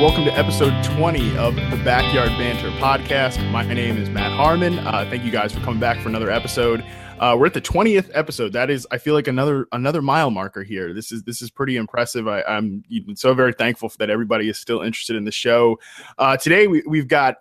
Welcome to episode 20 of the Backyard Banter podcast. My name is Matt Harmon. Uh, thank you guys for coming back for another episode. Uh, we're at the 20th episode. That is, I feel like another another mile marker here. This is this is pretty impressive. I, am so very thankful that everybody is still interested in the show. Uh, today, we, we've got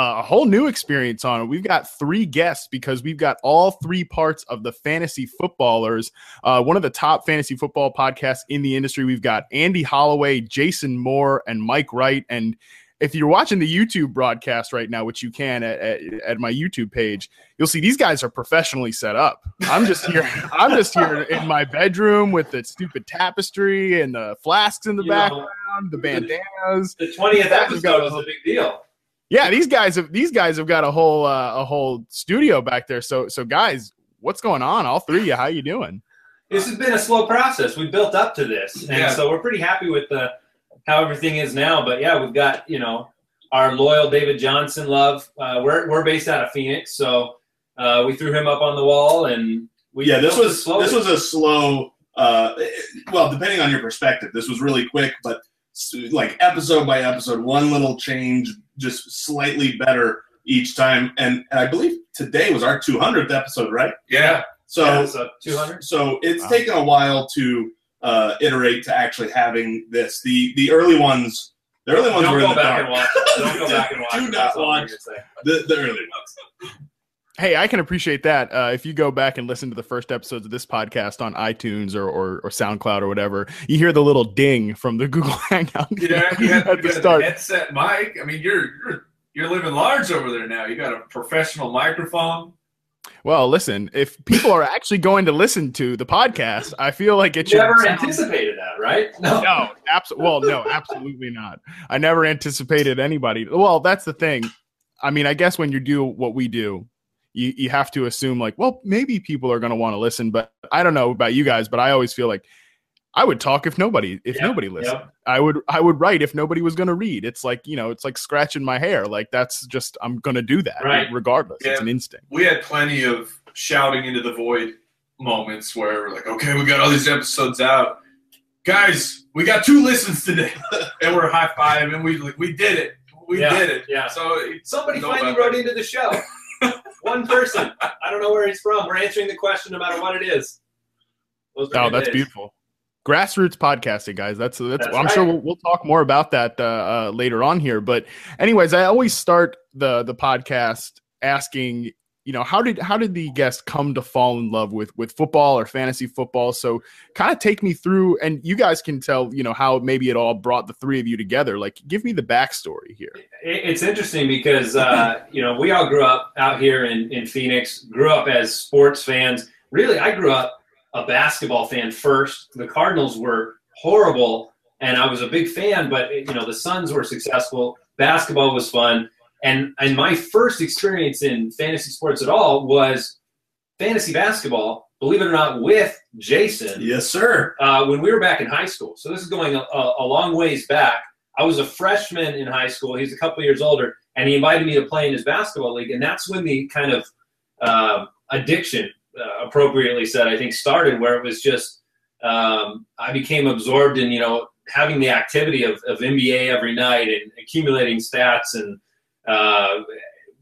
a whole new experience on it. We've got three guests because we've got all three parts of the fantasy footballers. Uh, one of the top fantasy football podcasts in the industry. We've got Andy Holloway, Jason Moore, and Mike Wright. And if you're watching the YouTube broadcast right now, which you can at, at, at, my YouTube page, you'll see these guys are professionally set up. I'm just here. I'm just here in my bedroom with the stupid tapestry and the flasks in the you background, know, the bandanas. The 20th episode was a big deal yeah, these guys have these guys have got a whole uh, a whole studio back there. So so guys, what's going on? All three of you, how you doing? This has been a slow process. We built up to this, and yeah. so we're pretty happy with the how everything is now. But yeah, we've got you know our loyal David Johnson love. Uh, we're we're based out of Phoenix, so uh, we threw him up on the wall, and we yeah. This was this was a slow. Uh, well, depending on your perspective, this was really quick, but like episode by episode, one little change, just slightly better each time. And, and I believe today was our 200th episode, right? Yeah. So, yeah, so 200. So it's wow. taken a while to uh, iterate to actually having this. The the early ones, the early ones Don't were in the back dark. And watch. Don't go back and watch. Do not watch the, the early ones. Hey, I can appreciate that. Uh, if you go back and listen to the first episodes of this podcast on iTunes or, or, or SoundCloud or whatever, you hear the little ding from the Google Hangout yeah, you have, at the start. headset mic. I mean, you're you're you're living large over there now. You got a professional microphone. Well, listen, if people are actually going to listen to the podcast, I feel like it should. Never sound... anticipated that, right? No, no, absolutely. Well, no, absolutely not. I never anticipated anybody. Well, that's the thing. I mean, I guess when you do what we do, you, you have to assume like, well, maybe people are going to want to listen, but I don't know about you guys, but I always feel like I would talk if nobody if yep, nobody listened. Yep. I would I would write if nobody was going to read. It's like you know, it's like scratching my hair. Like that's just I'm going to do that right. regardless. Yeah. It's an instinct. We had plenty of shouting into the void moments where we're like, okay, we got all these episodes out, guys. We got two listens today, and we're high five, and we like we did it. We yeah, did it. Yeah. So somebody finally wrote into the show. One person. I don't know where he's from. We're answering the question no matter what it is. oh, that's days. beautiful. Grassroots podcasting, guys. That's that's. that's I'm right. sure we'll, we'll, talk more about that uh, uh, later on here. But, anyways, I always start the the podcast asking you know how did how did the guest come to fall in love with with football or fantasy football? So kind of take me through and you guys can tell you know how maybe it all brought the three of you together. Like give me the backstory here. It's interesting because uh, you know we all grew up out here in, in phoenix grew up as sports fans. Really i grew up a basketball fan first. The cardinals were horrible and i was a big fan but you know the suns were successful. Basketball was fun and and my first experience in fantasy sports at all was fantasy basketball. Believe it or not, with Jason. Yes, sir. Uh, when we were back in high school. So this is going a, a, long ways back. I was a freshman in high school. He's a couple years older, and he invited me to play in his basketball league. And that's when the kind of uh, addiction, uh, appropriately said, I think, started. Where it was just um, I became absorbed in you know having the activity of, of NBA every night and accumulating stats and uh,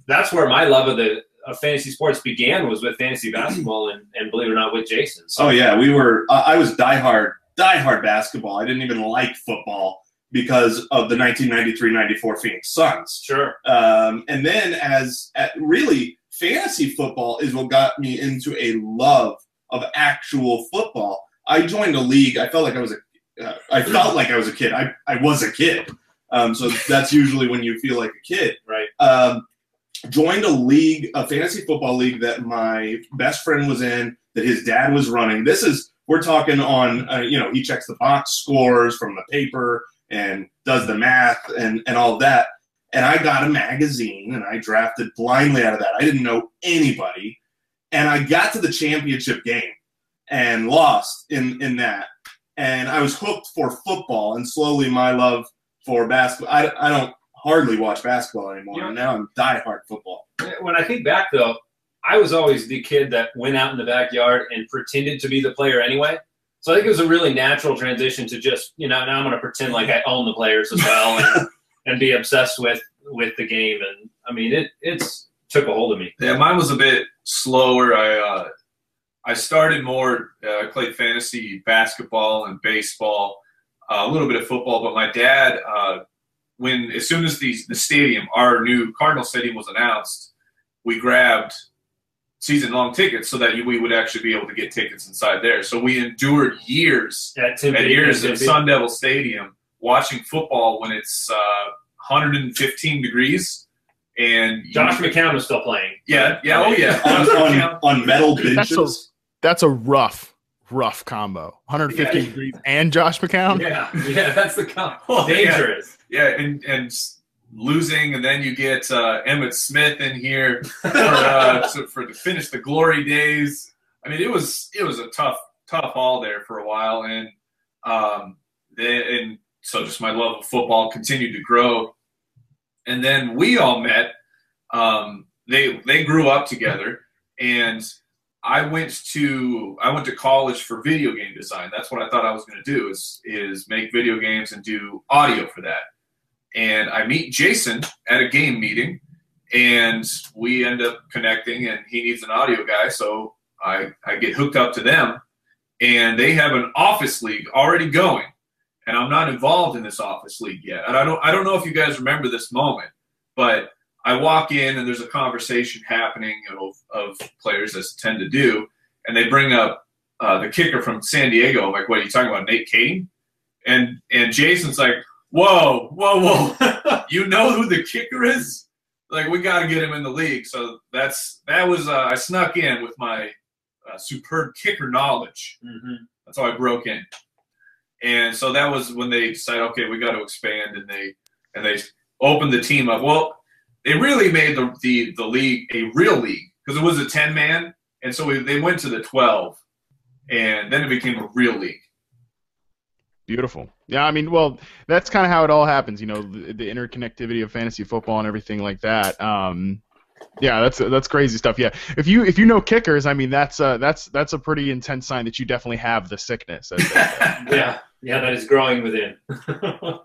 that's where my love of the of fantasy sports began was with fantasy basketball and, and believe it or not with Jason. So. Oh yeah, we were. Uh, I was diehard diehard basketball. I didn't even like football because of the 1993-94 Phoenix Suns. Sure. Um, and then as at really fantasy football is what got me into a love of actual football. I joined a league. I felt like I was a, uh, I felt like I was a kid. I, I was a kid. Um, so that's usually when you feel like a kid. Right. Um, joined a league, a fantasy football league that my best friend was in, that his dad was running. This is we're talking on, uh, you know, he checks the box scores from the paper and does the math and and all that. And I got a magazine and I drafted blindly out of that. I didn't know anybody, and I got to the championship game and lost in in that. And I was hooked for football, and slowly my love for basketball. I, I don't hardly watch basketball anymore. Yeah. And now I'm diehard football. When I think back, though, I was always the kid that went out in the backyard and pretended to be the player anyway. So I think it was a really natural transition to just, you know, now I'm going to pretend like I own the players as well and, and be obsessed with with the game. And I mean, it it's took a hold of me. Yeah, mine was a bit slower. I uh, I started more. Uh, played fantasy basketball and baseball, uh, a little bit of football. But my dad, uh, when as soon as the the stadium, our new Cardinal Stadium was announced, we grabbed season long tickets so that we would actually be able to get tickets inside there. So we endured years At and years Tim at Sun Devil Stadium watching football when it's uh, 115 degrees. And Josh McCown was still playing. yeah, yeah, oh yeah. on, on, on metal That's benches. That's a rough, rough combo. 150 Yeah. degrees and Josh McCown. Yeah, yeah, that's the combo. Oh. Dangerous. Yeah, and and losing, and then you get uh, Emmitt Smith in here for, uh, to, for to finish the glory days. I mean, it was it was a tough tough haul there for a while, and um, then, and so just my love of football continued to grow, and then we all met. Um, they they grew up together, and I went to I went to college for video game design. That's what I thought I was going to do is is make video games and do audio for that. And I meet Jason at a game meeting, and we end up connecting. And he needs an audio guy, so I I get hooked up to them, and they have an office league already going, and I'm not involved in this office league yet. And I don't I don't know if you guys remember this moment, but I walk in and there's a conversation happening of, of players as tend to do, and they bring up uh, the kicker from San Diego. I'm like, what are you talking about, Nate Kaeding? And and Jason's like, whoa, whoa, whoa, you know who the kicker is? Like, we got to get him in the league. So that's that was uh, I snuck in with my uh, superb kicker knowledge. Mm-hmm. That's how I broke in. And so that was when they decided, okay, we got to expand, and they and they opened the team up. Well, they really made the the, the league a real league because it was a ten man, and so we, they went to the twelve, and then it became a real league. Beautiful. Yeah, I mean, well, that's kind of how it all happens, you know, the, the interconnectivity of fantasy football and everything like that. Um, yeah, that's that's crazy stuff. Yeah, if you if you know kickers, I mean, that's uh, that's that's a pretty intense sign that you definitely have the sickness. as they say. Yeah, yeah, that is growing within.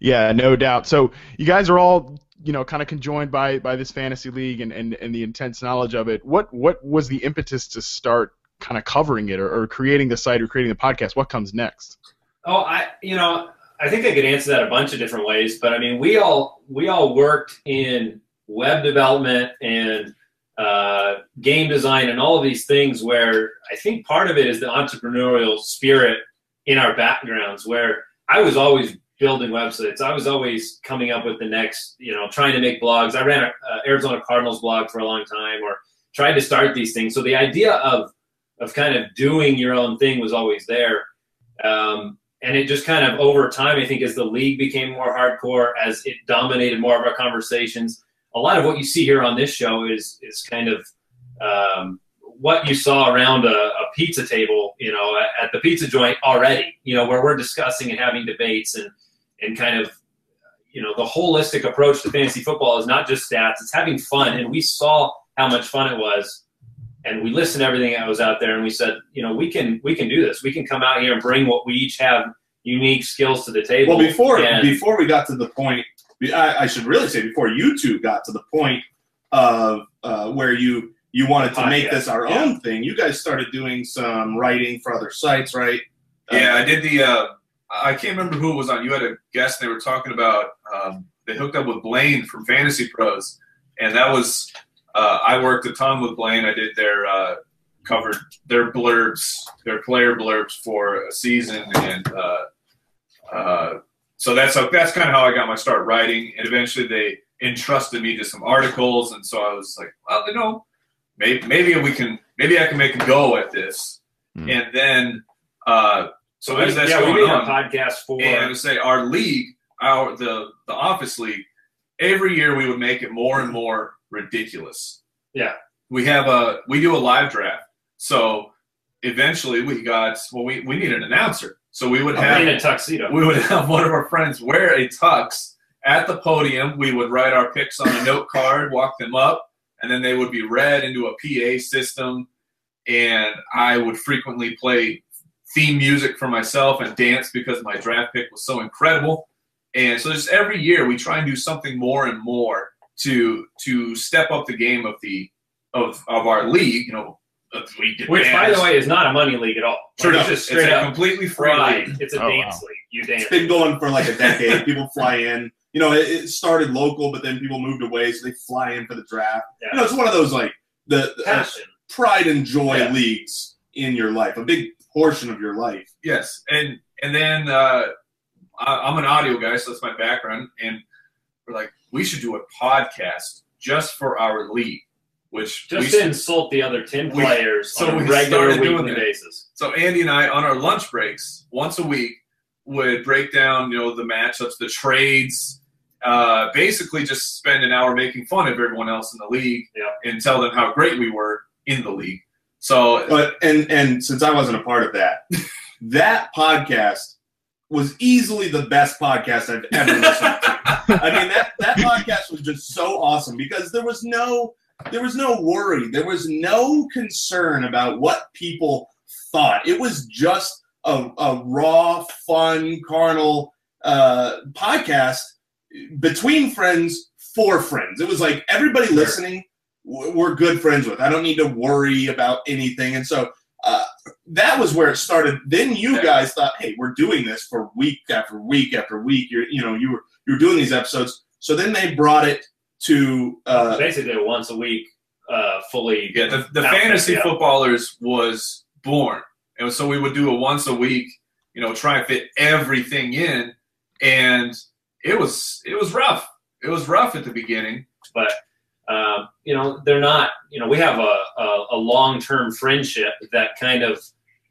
yeah, no doubt. So you guys are all you know kind of conjoined by by this fantasy league and, and and the intense knowledge of it. What what was the impetus to start kind of covering it or, or creating the site or creating the podcast? What comes next? Oh, I you know I think I could answer that a bunch of different ways, but I mean we all we all worked in web development and uh, game design and all of these things where I think part of it is the entrepreneurial spirit in our backgrounds where I was always building websites. I was always coming up with the next, you know, trying to make blogs. I ran a Arizona Cardinals blog for a long time or tried to start these things. So the idea of of kind of doing your own thing was always there. Um, and it just kind of over time, I think, as the league became more hardcore, as it dominated more of our conversations, a lot of what you see here on this show is is kind of um, what you saw around a, a pizza table, you know, at the pizza joint already, you know, where we're discussing and having debates and and kind of you know the holistic approach to fantasy football is not just stats; it's having fun, and we saw how much fun it was and we listened to everything that was out there and we said you know we can we can do this we can come out here and bring what we each have unique skills to the table Well, before and, before we got to the point, I, I should really say before you two got to the point of uh, where you you wanted to make this our yeah. own thing. You guys started doing some writing for other sites, right? Yeah, I did the. Uh, I can't remember who it was on. You had a guest. They were talking about. Um, they hooked up with Blaine from Fantasy Pros, and that was. Uh, I worked a ton with Blaine. I did their uh, covered their blurbs, their player blurbs for a season, and uh, uh, so that's how, that's kind of how I got my start writing. And eventually, they entrusted me to some articles, and so I was like, well, you know, maybe maybe we can maybe I can make a go at this. Hmm. And then, uh, so as that's yeah, we going made on, a podcast for. and to say our league, our the the office league, every year we would make it more and more ridiculous. Yeah. We have a we do a live draft. So eventually we got well we, we need an announcer. So we would have a tuxedo. we would have one of our friends wear a tux at the podium. We would write our picks on a note card, walk them up, and then they would be read into a PA system. And I would frequently play theme music for myself and dance because my draft pick was so incredible. And so just every year we try and do something more and more to to step up the game of the of of our league. You know, of the Which, by the way, is not a money league at all. Sure Like, enough, it's just it's straight a up completely free right. league. It's a Oh, dance wow. league. You dance. It's been going for like a decade. people fly in. You know, it, it started local, but then people moved away, so they fly in for the draft. Yeah. You know, it's one of those like the, the uh, Passion. pride and joy Yeah. leagues in your life, a big portion of your life. Yes, and and then uh, I, I'm an audio guy, so that's my background. And we're like, we should do a podcast just for our league, which Just we to insult the other ten We- players so on a we regular started doing weekly that. basis. So Andy and I, on our lunch breaks, once a week, would break down, you know, the matchups, the trades, uh, basically just spend an hour making fun of everyone else in the league Yeah. and tell them how great we were in the league. So But and and since I wasn't a part of that, that podcast was easily the best podcast I've ever listened to. I mean that that podcast was just so awesome because there was no there was no worry, there was no concern about what people thought. It was just a, a raw, fun, carnal uh, podcast between friends for friends. It was like everybody listening we're good friends with. I don't need to worry about anything. And so uh, that was where it started. Then you guys thought, hey, we're doing this for week after week after week. You're, you know, you were you were doing these episodes. So then they brought it to uh, Basically, once a week, uh, fully. Yeah, the, the fantasy yeah. footballers was born, and so we would do a once a week. You know, try and fit everything in, and it was it was rough. It was rough at the beginning. but um, you know they're not you know we have a, a, a long-term friendship that kind of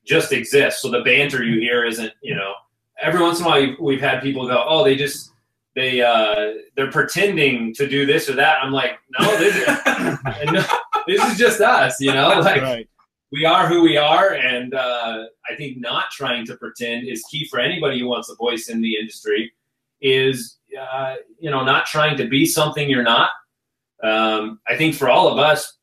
just exists. So the banter you hear isn't you know every once in a while you've- we've had people go oh they just they uh they're pretending to do this or that. I'm like no this is, no, this is just us you know like right. we are who we are. And uh, i think not trying to pretend is key for anybody who wants a voice in the industry is uh, you know not trying to be something you're not um, i think for all of us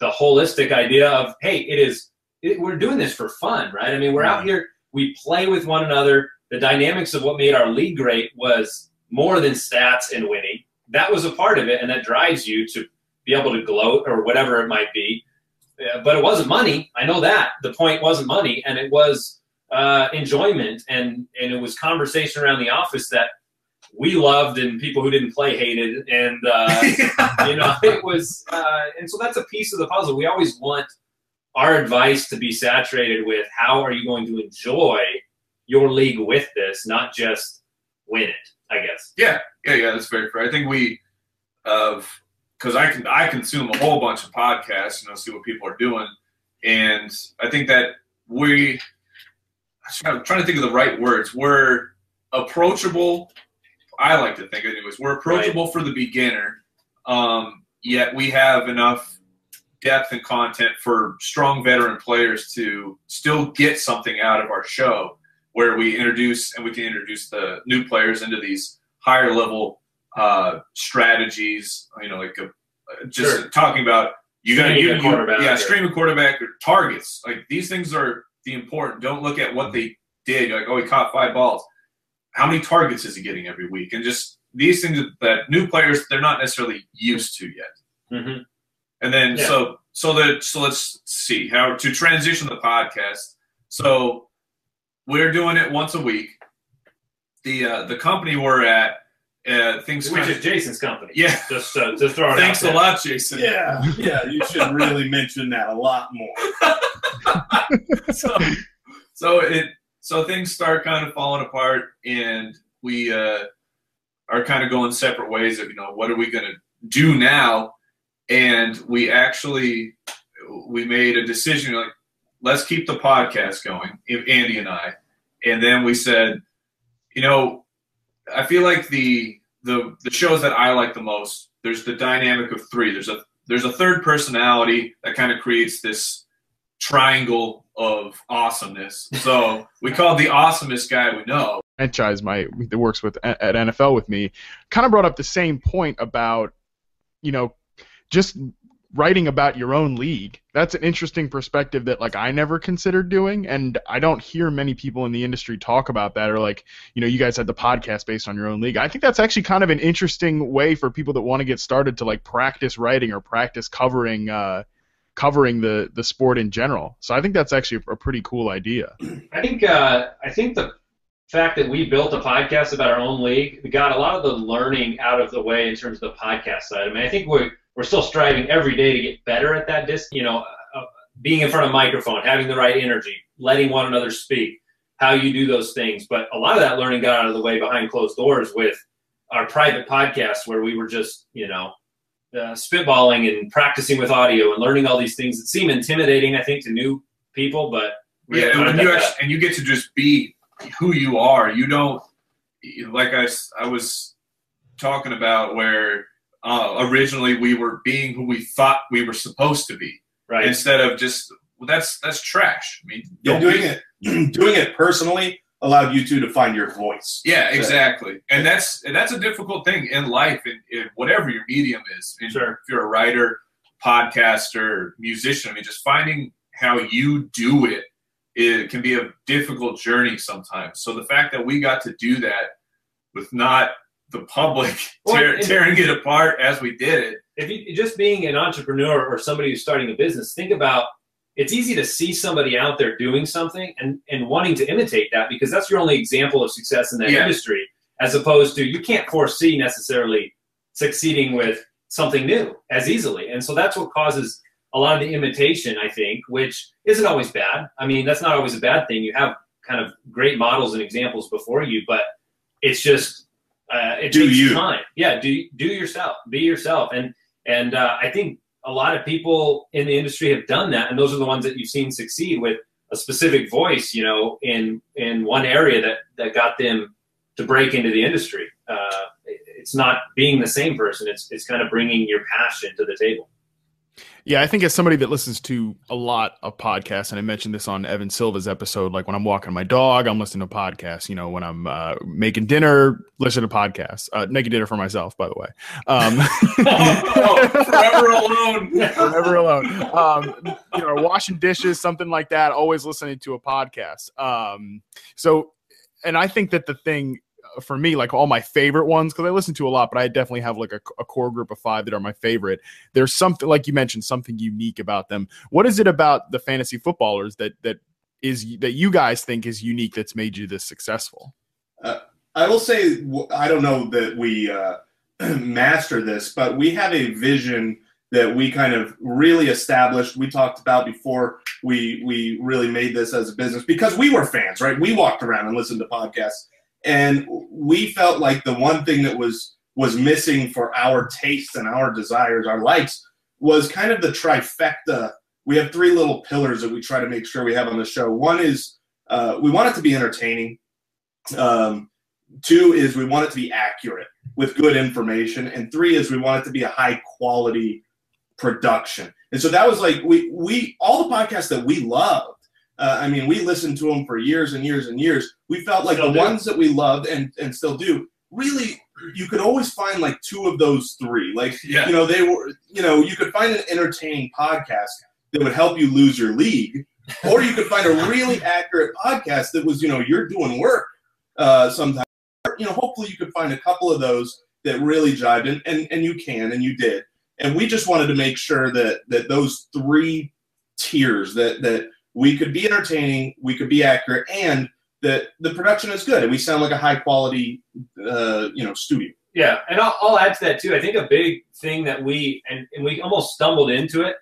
the holistic idea of hey it is it, we're doing this for fun right? I mean we're out here we play with one another. The dynamics of what made our league great was more than stats and winning. That was a part of it and that drives you to be able to gloat or whatever it might be. Uh, but it wasn't money. I know that. The point wasn't money, and it was uh, enjoyment, and and it was conversation around the office that we loved, and people who didn't play hated, and uh, you know it was, uh, and so that's a piece of the puzzle. We always want our advice to be saturated with how are you going to enjoy your league with this, not just win it. I guess. Yeah, yeah, yeah. That's very fair. I think we, of because I can I consume a whole bunch of podcasts, you know, see what people are doing, and I think that we. I'm trying to think of the right words. We're approachable. I like to think, anyways. We're approachable for the beginner, um, yet we have enough depth and content for strong veteran players to still get something out of our show, where we introduce and we can introduce the new players into these higher level uh, strategies. You know, like a, just Sure. talking about you got to Streaming you, quarterback yeah or- stream a quarterback or targets. Like these things are the important. Don't look at what they did. You're like, oh, he caught five balls. How many targets is he getting every week? And just these things that new players they're not necessarily used to yet. Mm-hmm. And then Yeah. so so that so let's see how to transition the podcast. So we're doing it once a week. The uh, the company we're at uh, things Which kind is Jason's company. Yeah. Just uh, to throw it Thanks out a lot, Jason. Yeah, yeah, you should really mention that a lot more. so, so it so things start kind of falling apart, and we uh, are kind of going separate ways. Of you know, what are we going to do now? And we actually we made a decision like let's keep the podcast going, if Andy and I, and then we said, you know, I feel like the the the shows that I like the most. There's the dynamic of three. There's a there's a third personality that kind of creates this triangle of awesomeness. So we called the awesomest guy we know. franchise my that works with at NFL with me kind of brought up the same point about you know just writing about your own league. That's an interesting perspective that like I never considered doing and I don't hear many people in the industry talk about that or like you know you guys had the podcast based on your own league. I think that's actually kind of an interesting way for people that want to get started to like practice writing or practice covering uh covering the the sport in general. So I think that's actually a pretty cool idea. I think uh, I think the fact that we built a podcast about our own league, we got a lot of the learning out of the way in terms of the podcast side. I mean, I think we're we're still striving every day to get better at that. Dis- you know, uh, being in front of a microphone, having the right energy, letting one another speak, how you do those things. But a lot of that learning got out of the way behind closed doors with our private podcast, where we were just you know uh, spitballing and practicing with audio and learning all these things that seem intimidating, I think, to new people, but Yeah, and when you actually, and you get to just be who you are. You don't like I I was talking about where uh, originally we were being who we thought we were supposed to be right. instead of just well, that's that's trash. I mean, Yeah, don't doing be- it doing it personally allowed you two to find your voice. Yeah, exactly. And that's and that's a difficult thing in life, in, in whatever your medium is. In- Sure. If you're a writer, podcaster, musician, I mean, just finding how you do it, it can be a difficult journey sometimes. So the fact that we got to do that with not the public Well, tear, and- tearing it apart as we did it, if you just being an entrepreneur or somebody who's starting a business, think about it's easy to see somebody out there doing something and, and wanting to imitate that because that's your only example of success in that Yeah. industry, as opposed to you can't foresee necessarily succeeding with something new as easily. And so that's what causes a lot of the imitation, I think, which isn't always bad. I mean, that's not always a bad thing. You have kind of great models and examples before you, but it's just uh, it Do takes you. time. Yeah, do do yourself, be yourself, and and uh, I think a lot of people in the industry have done that, and those are the ones that you've seen succeed with a specific voice, you know, in in one area that that got them to break into the industry. Uh, it's not being the same person; it's it's kind of bringing your passion to the table. Yeah, I think as somebody that listens to a lot of podcasts, and I mentioned this on Evan Silva's episode, like when I'm walking my dog, I'm listening to podcasts. You know, when I'm uh, making dinner, listen to podcasts. Uh, making dinner for myself, by the way. Um, oh, forever alone. Forever alone. Um, you know, washing dishes, something like that. Always listening to a podcast. Um, so, and I think that the thing for me, like all my favorite ones, because I listen to a lot, but I definitely have like a, a core group of five that are my favorite. There's something, like you mentioned, something unique about them. What is it about the fantasy footballers that that is that you guys think is unique that's made you this successful? I will say I don't know that we uh, master this, but we have a vision that we kind of really established. We talked about before we we really made this as a business because we were fans, right? We walked around and listened to podcasts, and we felt like the one thing that was was missing for our tastes and our desires, our likes, was kind of the trifecta. We have three little pillars that we try to make sure we have on the show. One is uh, we want it to be entertaining. Um, Two is we want it to be accurate with good information, and three is we want it to be a high quality production. And so that was like we we all the podcasts that we loved. Uh, I mean, we listened to them for years and years and years. We felt like Still the do. ones that we loved and and still do. Really, you could always find like two of those three. Like Yeah. you know, they were you know you could find an entertaining podcast that would help you lose your league, or you could find a really accurate podcast that was you know you're doing work uh, sometimes you know, hopefully you could find a couple of those that really jived, and, and and you can, and you did. And we just wanted to make sure that that those three tiers that that we could be entertaining, we could be accurate, and that the production is good, and we sound like a high quality, uh, you know, studio. Yeah, and I'll, I'll add to that too. I think a big thing that we and, and we almost stumbled into it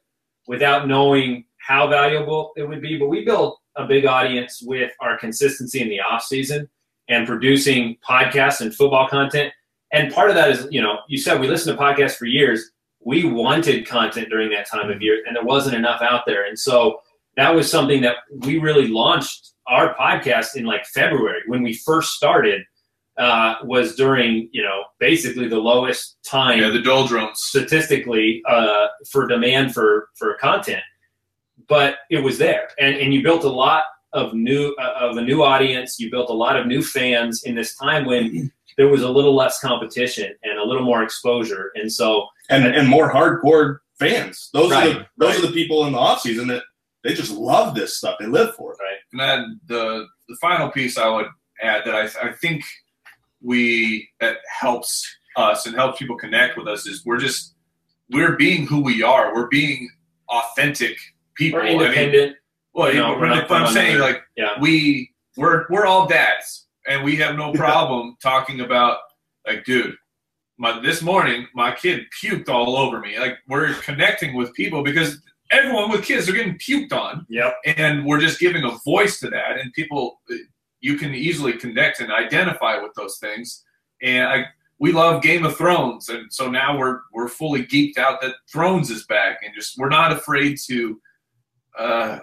without knowing how valuable it would be, but we built a big audience with our consistency in the off season and producing podcasts and football content. And part of that is, you know, you said we listened to podcasts for years. We wanted content during that time of year, and there wasn't enough out there. And so that was something that we really launched our podcast in like February when we first started. Uh, was during you know basically the lowest time Yeah, the doldrums. statistically uh, for demand for for content, but it was there, and and you built a lot of new uh, of a new audience. You built a lot of new fans in this time when there was a little less competition and a little more exposure, and so and and more hardcore fans. Those are the those right. are the people in the off season that they just love this stuff. They live for it. Right. And then the the final piece I would add that I, I think we that helps us and helps people connect with us is we're just we're being who we are. We're being authentic people. we're I mean, independent. well, you know, but we're not I'm saying like yeah. we we're we're all dads and we have no problem talking about like dude my this morning my kid puked all over me like we're connecting with people because everyone with kids are getting puked on. Yep. and we're just giving a voice to that. And people you can easily connect and identify with those things. And I we love Game of Thrones. And so now we're we're fully geeked out that Thrones is back and just we're not afraid to uh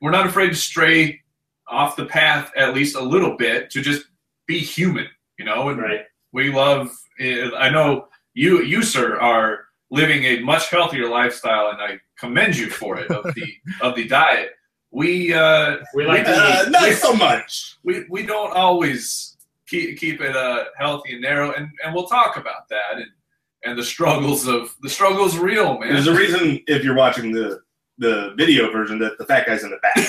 we're not afraid to stray off the path at least a little bit to just be human you know? And Right. we love I know you you sir are living a much healthier lifestyle and I commend you for it of the of the diet we uh We like to Uh, eat. not so much. we we don't always keep keep it uh healthy and narrow and and we'll talk about that and and the struggles of the struggles real man There's a reason if you're watching the the video version that the fat guy's in the back.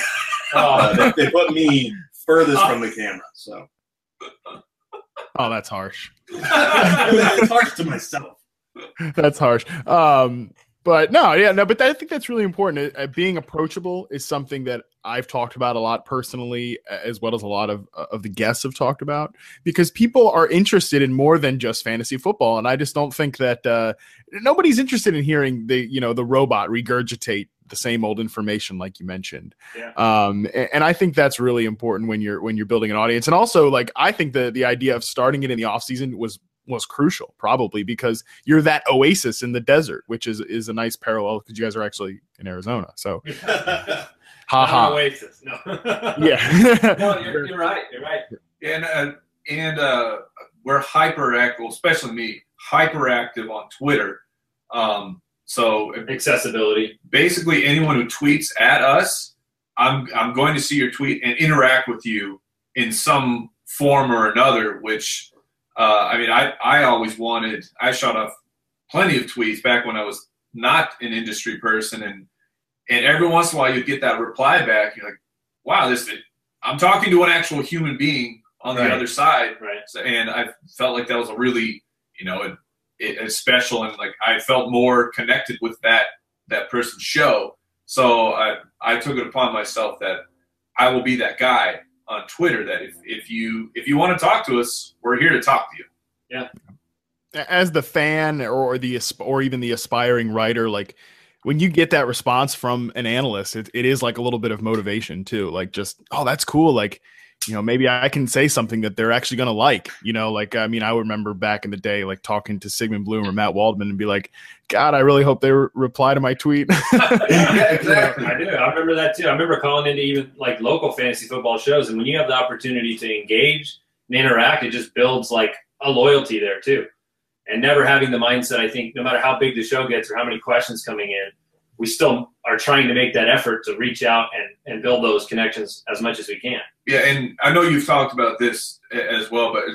Uh, Oh, they, they put me furthest from the camera, so Oh, that's harsh. it's harsh to myself. that's harsh. Um, but no, yeah, no, but I think that's really important. Uh, being approachable is something that I've talked about a lot personally, as well as a lot of uh, of the guests have talked about, because people are interested in more than just fantasy football, and I just don't think that uh, nobody's interested in hearing the you know the robot regurgitate the same old information like you mentioned. Yeah. Um, a- and, I think that's really important when you're when you're building an audience, and also like I think the the idea of starting it in the off season was was crucial probably because you're that oasis in the desert which is is a nice parallel because you guys are actually in arizona so ha ha Oasis. No. yeah no, you're, you're right. You're right. and uh, and uh, we're hyperactive, well, especially me, hyperactive on Twitter. Um, so Accessibility. basically, anyone who tweets at us, I'm I'm going to see your tweet and interact with you in some form or another. Which uh, I mean, I I always wanted. I shot off plenty of tweets back when I was not an industry person, and and every once in a while you'd get that reply back. You're like, wow, this I'm talking to an actual human being on the Right. other side, Right. so, and I felt like that was a really, you know, it, it, a special and like I felt more connected with that that person's show. So I I took it upon myself that I will be that guy on Twitter. That if, if you if you want to talk to us, we're here to talk to you. Yeah. As the fan or the or even the aspiring writer like when you get that response from an analyst it, it is like a little bit of motivation too like just oh that's cool like you know maybe i can say something that they're actually going to like you know like i mean i remember back in the day like talking to sigmund bloom or matt waldman and be like god i really hope they re- reply to my tweet yeah, exactly. I do. I remember that too. I remember calling into even like local fantasy football shows, and when you have the opportunity to engage and interact, it just builds like a loyalty there too. And never having the mindset, I think, no matter how big the show gets or how many questions coming in, we still are trying to make that effort to reach out and, and build those connections as much as we can. Yeah, and I know you've talked about this as well, but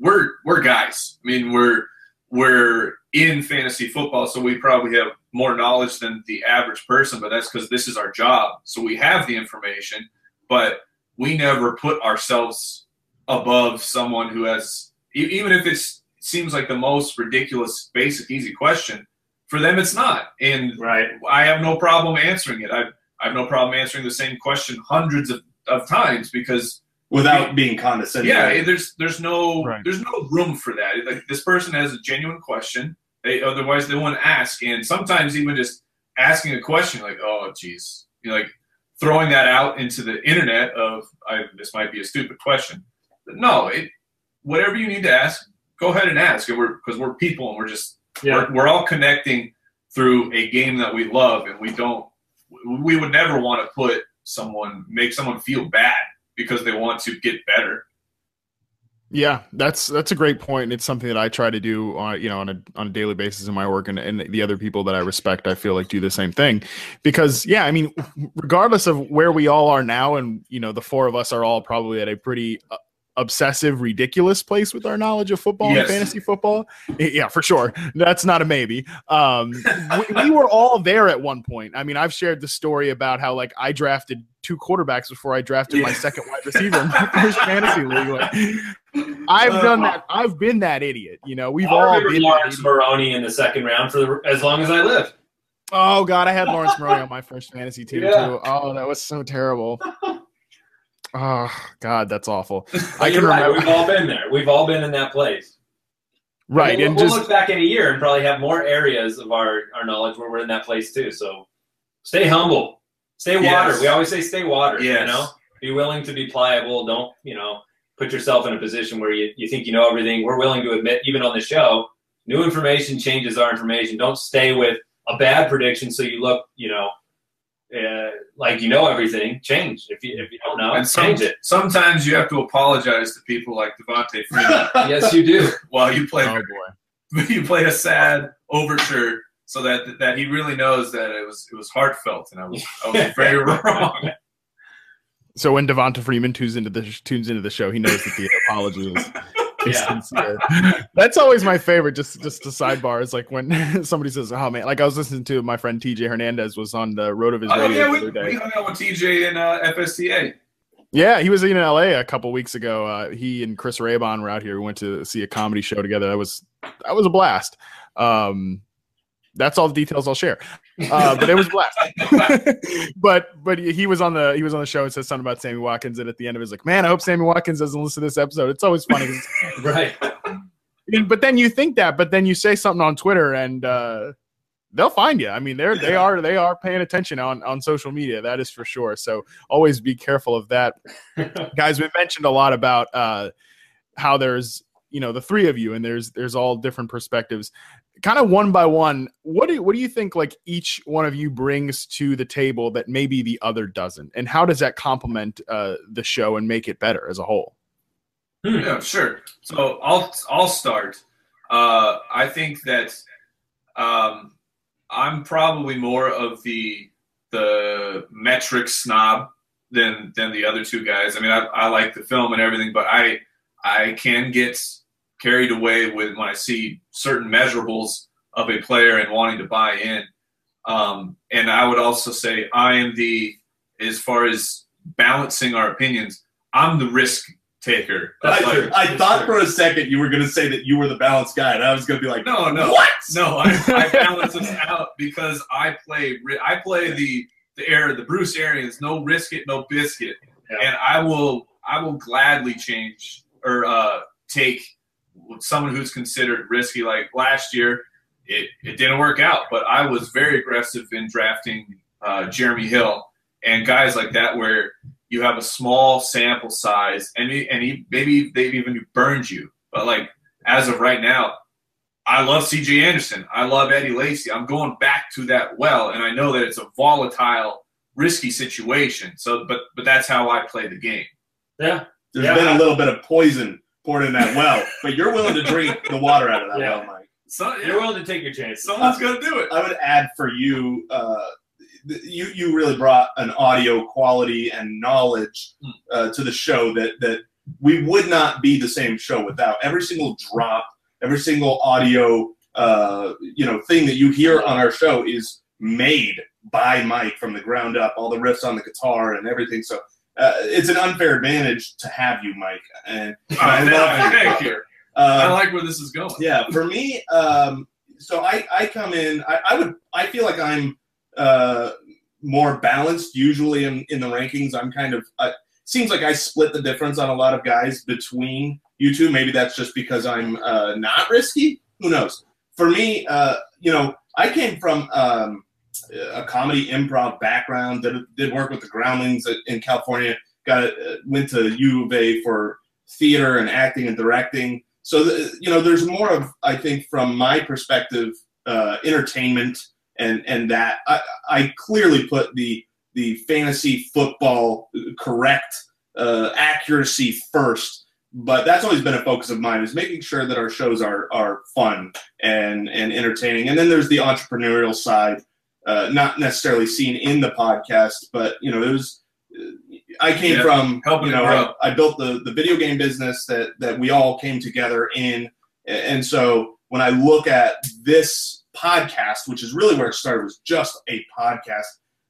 we're we're guys. I mean, we're we're in fantasy football, so we probably have more knowledge than the average person. But that's because this is our job, so we have the information. But we never put ourselves above someone who has, even if it seems like the most ridiculous, basic, easy question. For them, it's not, and Right. I have no problem answering it. I've, I have no problem answering the same question hundreds of, of times because without being condescending. Yeah, there's there's no Right. there's no room for that. Like this person has a genuine question. They otherwise they won't ask. And sometimes even just asking a question like, oh geez, you know, like throwing that out into the internet of I, this might be a stupid question. But no, it whatever you need to ask, go ahead and ask. And we're because we're people and we're just Yeah. we're, we're all connecting through a game that we love and we don't we would never want to put someone make someone feel bad because they want to get better. Yeah, that's that's a great point, and it's something that I try to do on you know on a on a daily basis in my work, and, and the other people that I respect, I feel like do the same thing, because yeah, I mean, regardless of where we all are now, and you know, the four of us are all probably at a pretty uh, obsessive, ridiculous place with our knowledge of football Yes. and fantasy football. Yeah, for sure, that's not a maybe. Um, we, we were all there at one point. I mean, I've shared the story about how like I drafted two quarterbacks before I drafted my second wide receiver in my first fantasy league. Like, I've done that. I've been that idiot. You know, we've I all been. Laurence. Maroney in the second round for the, as long as I live. Oh God, I had Lawrence Murray on my first fantasy team Yeah. too. Oh, that was so terrible. Oh God, that's awful. I can you're right. remember. We've all been there. We've all been in that place. Right, We'll, and we'll just look back in a year and probably have more areas of our, our knowledge where we're in that place too. So stay humble. Stay water. Yes. We always say stay water. You know? Be willing to be pliable. Don't, you know, put yourself in a position where you, you think you know everything. We're willing to admit, even on the show, new information changes our information. Don't stay with a bad prediction so you look, you know, uh, like you know everything. Change. If you if you don't know, and some, change it. sometimes you have to apologize to people like Devonta Freeman Yes, you do. while you play oh boy. you play a sad overture so that that he really knows that it was it was heartfelt and I was I was very wrong. So when Devonta Freeman tunes into the tunes into the show, he knows that the apology is, is Yeah. That's always my favorite. Just just a sidebar is like when somebody says, "Oh man," like I was listening to my friend TJ Hernandez was on the road of his Oh radio yeah, we, we hung out with TJ in uh, FSTA. Yeah, he was in LA a couple weeks ago. Uh, he and Chris Raybon were out here. We went to see a comedy show together. That was that was a blast. Um, that's all the details I'll share. Uh, but it was a blast. but but he was on the he was on the show and said something about Sammy Watkins. And at the end of it, he's like, "Man, I hope Sammy Watkins doesn't listen to this episode." It's always funny. 'cause- right. but then you think that, but then you say something on Twitter and uh, they'll find you. I mean, they're they are they are paying attention on on social media. That is for sure. So always be careful of that, guys. We mentioned a lot about uh, how there's you know the three of you and there's there's all different perspectives. Kind of one by one, what do what do you think like each one of you brings to the table that maybe the other doesn't, and how does that complement uh, the show and make it better as a whole? Yeah, sure. So I'll I'll start. Uh, I think that um, I'm probably more of the the metric snob than than the other two guys. I mean, I, I like the film and everything, but I I can get carried away with when I see certain measurables of a player and wanting to buy in. Um, and I would also say I am the as far as balancing our opinions. I'm the risk taker. I. I thought for a second you were going to say that you were the balanced guy, and I was going to be like, No, no, what? No, I, I balance this out because I play. I play the the era, the Bruce Arians, no risk it, no biscuit, Yeah. and I will I will gladly change or uh, take someone who's considered risky. Like last year, it it didn't work out, but I was very aggressive in drafting uh, Jeremy Hill and guys like that where you have a small sample size and he, and he, maybe they've even burned you, but like as of right now. I love CJ Anderson. I love Eddie Lacy. I'm going back to that well, and I know that it's a volatile, risky situation. So, but but that's how I play the game. Yeah. There's Yeah. been a little bit of poison poured in that well, but you're willing to drink the water out of that Yeah. well, Mike. So You're willing to take your chances. someone's gonna do it. I would add for you, uh, th- you you really brought an audio quality and knowledge Hmm. uh, to the show that that we would not be the same show without. Every single drop, every single audio, uh, you know, thing that you hear on our show is made by Mike from the ground up. All the riffs on the guitar and everything. So. Uh, it's an unfair advantage to have you, Mike, and I love you. Thank you. Uh, I like where this is going. yeah, for me, um, so I, I come in. I, I would. I feel like I'm uh, more balanced usually in, in the rankings. I'm kind of. Uh, seems like I split the difference on a lot of guys between you two. Maybe that's just because I'm uh, not risky. Who knows? For me, uh, you know, I came from um, a comedy improv background. Did, did work with the Groundlings in California. Got uh, went to U of A for theater and acting and directing. So the, you know, there's more of I think from my perspective, uh, entertainment and and that I, I clearly put the the fantasy football correct uh, accuracy first. But that's always been a focus of mine is making sure that our shows are are fun and and entertaining. And then there's the entrepreneurial side, uh, not necessarily seen in the podcast, but you know it was. I came Yeah, from helping you know grow. I, I built the the video game business that that we all came together in, and so when I look at this podcast, which is really where it started, was just a podcast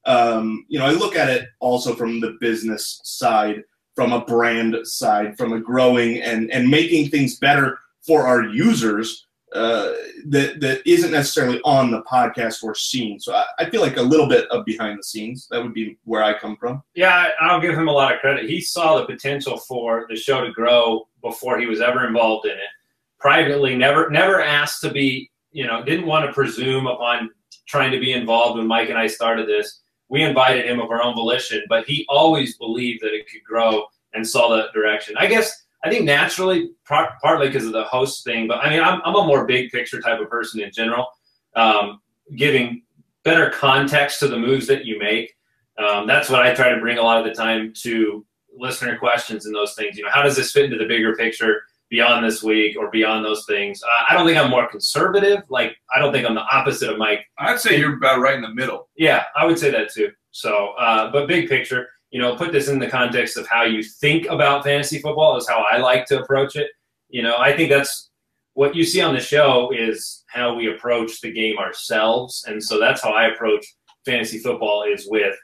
um, you know, I look at it also from the business side, from a brand side, from a growing and and making things better for our users uh, that that isn't necessarily on the podcast or seen. So I, I feel like a little bit of behind the scenes. That would be where I come from. Yeah, I'll give him a lot of credit. He saw the potential for the show to grow before he was ever involved in it. Privately, never never asked to be, you know, didn't want to presume upon trying to be involved when Mike and I started this. We invited him of our own volition, but he always believed that it could grow and saw that direction. I guess I think naturally, par- partly because of the host thing, but I mean, I'm, I'm a more big picture type of person in general, um, giving better context to the moves that you make. Um, that's what I try to bring a lot of the time to listener questions and those things. You know, how does this fit into the bigger picture beyond this week or beyond those things? Uh, I don't think I'm more conservative. Like, I don't think I'm the opposite of Mike. I'd say you're about right in the middle. Yeah, I would say that too. So, uh, but big picture, you know, put this in the context of how you think about fantasy football is how I like to approach it. You know, I think that's what you see on the show is how we approach the game ourselves, and so that's how I approach fantasy football is with,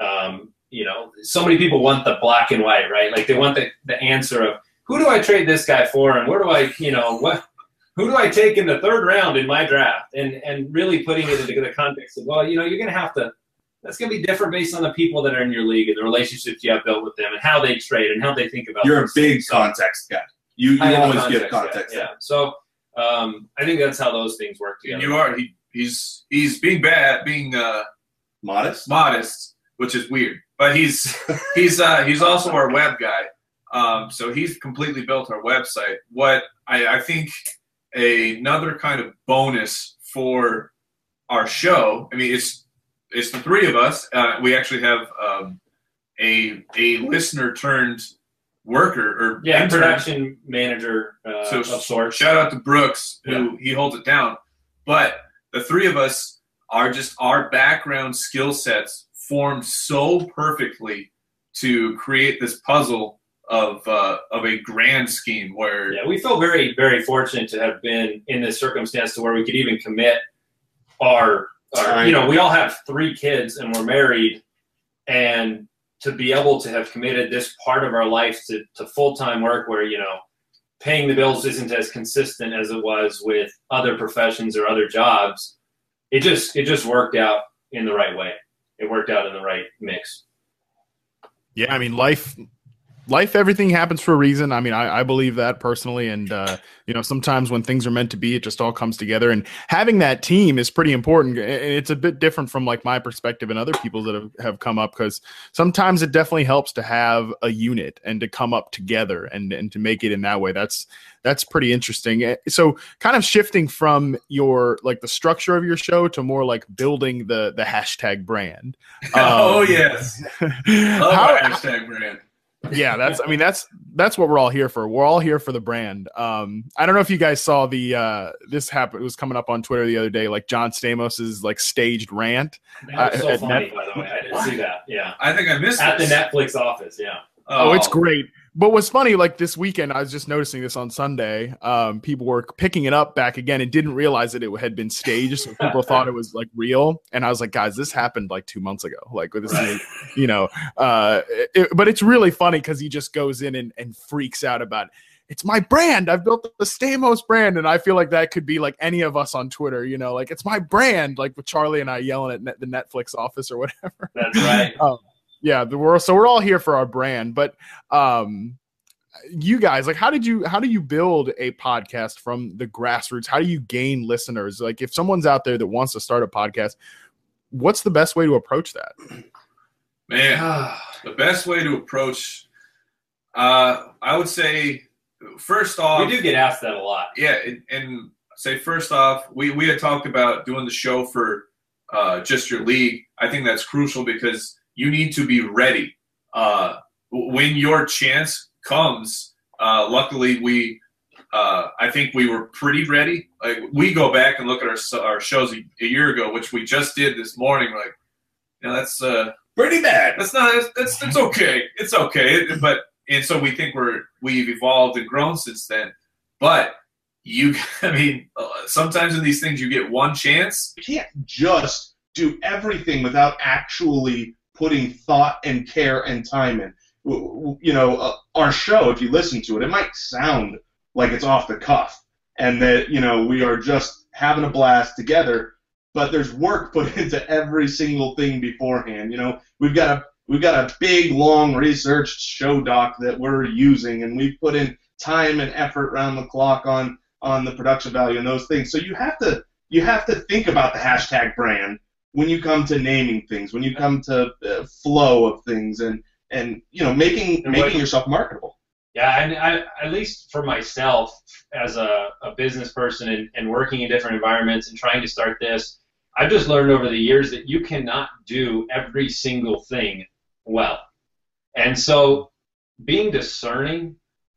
um, you know, so many people want the black and white, right? Like they want the the answer of who do I trade this guy for, and where do I, you know, what who do I take in the third round in my draft? And and really putting it into the context of, well, you know, you're going to have to. That's going to be different based on the people that are in your league and the relationships you have built with them and how they trade and how they think about. It. You're a big things. So context guy. You you I am a always give context. Yeah. So um, I think that's how those things work And together. you are. He, he's he's being bad, being uh, Modest. modest, which is weird. But he's he's uh, he's also our web guy. Um, so he's completely built our website. What I, I think another kind of bonus for our show. I mean, it's it's the three of us. Uh, we actually have um, a a listener turned worker or yeah, intern. production manager uh, So of sorts. Shout out to Brooks, who he holds it down. But the three of us are just our background skill sets formed so perfectly to create this puzzle of uh, of a grand scheme where Yeah, we feel very, very fortunate to have been in this circumstance to where we could even commit our, our Time. you know, we all have three kids and we're married, and to be able to have committed this part of our life to, to full time work where, you know, paying the bills isn't as consistent as it was with other professions or other jobs. It just it just worked out in the right way. It worked out in the right mix. Yeah, I mean, life, life, everything happens for a reason. I mean, I, I believe that personally, and uh, you know, sometimes when things are meant to be, it just all comes together. And having that team is pretty important. And It's a bit different from like my perspective and other people that have, have come up because sometimes it definitely helps to have a unit and to come up together and and to make it in that way. That's that's pretty interesting. Eh, So, kind of shifting from your like the structure of your show to more like building the the hashtag brand. oh Um, yes, love how, hashtag brand. Yeah that's i mean that's that's what we're all here for we're all here for the brand um i don't know if you guys saw the uh this happened it was coming up on twitter the other day like john stamos's like staged rant That was Uh, so at funny, Net- by the way. I didn't see that. Yeah. I think I missed it. At the. Netflix office, yeah. oh, it's great but what's funny like this weekend i was just noticing this on sunday um people were picking it up back again and didn't realize that it had been staged so people thought it was like real. And i was like guys this happened like two months ago. Like with this is you know uh it- but it's really funny because he just goes in and, and freaks out about it's my brand. I've built the stamos brand. And i feel like that could be like any of us on twitter you know like it's my brand. Like with charlie and i yelling at net, the netflix office or whatever. That's right. um, yeah, the world. So we're all here for our brand, but um, you guys, like, how did you how do you build a podcast from the grassroots? How do you gain listeners? Like, if someone's out there that wants to start a podcast, what's the best way to approach that? Man, the best way to approach, uh, I would say, first off, We do get asked that a lot. yeah, and, and say first off, we we had talked about doing the show for uh, just your league. I think that's crucial because you need to be ready uh, when your chance comes. Uh, luckily, we uh, I think we were pretty ready. Like we go back and look at our our shows a, a year ago, which we just did this morning. Like, you know, that's uh, Pretty bad. that's not that's, that's it's okay. It's okay. But and so we think we're we've evolved and grown since then. But you, I mean, uh, sometimes in these things you get one chance. You can't just do everything without actually putting thought and care and time in. You know, uh, our show, if you listen to it, it might sound like it's off the cuff and that, you know, we are just having a blast together, but there's work put into every single thing beforehand. You know, we've got a we've got a big long researched show doc that we're using and we've put in time and effort around the clock on on the production value and those things. So you have to you have to think about the hashtag brand when you come to naming things, when you come to uh, flow of things, and and you know making And making what- yourself marketable. Yeah, and I, at least for myself, as a, a business person and, and working in different environments and trying to start this, I've just learned over the years that you cannot do every single thing well. And so being discerning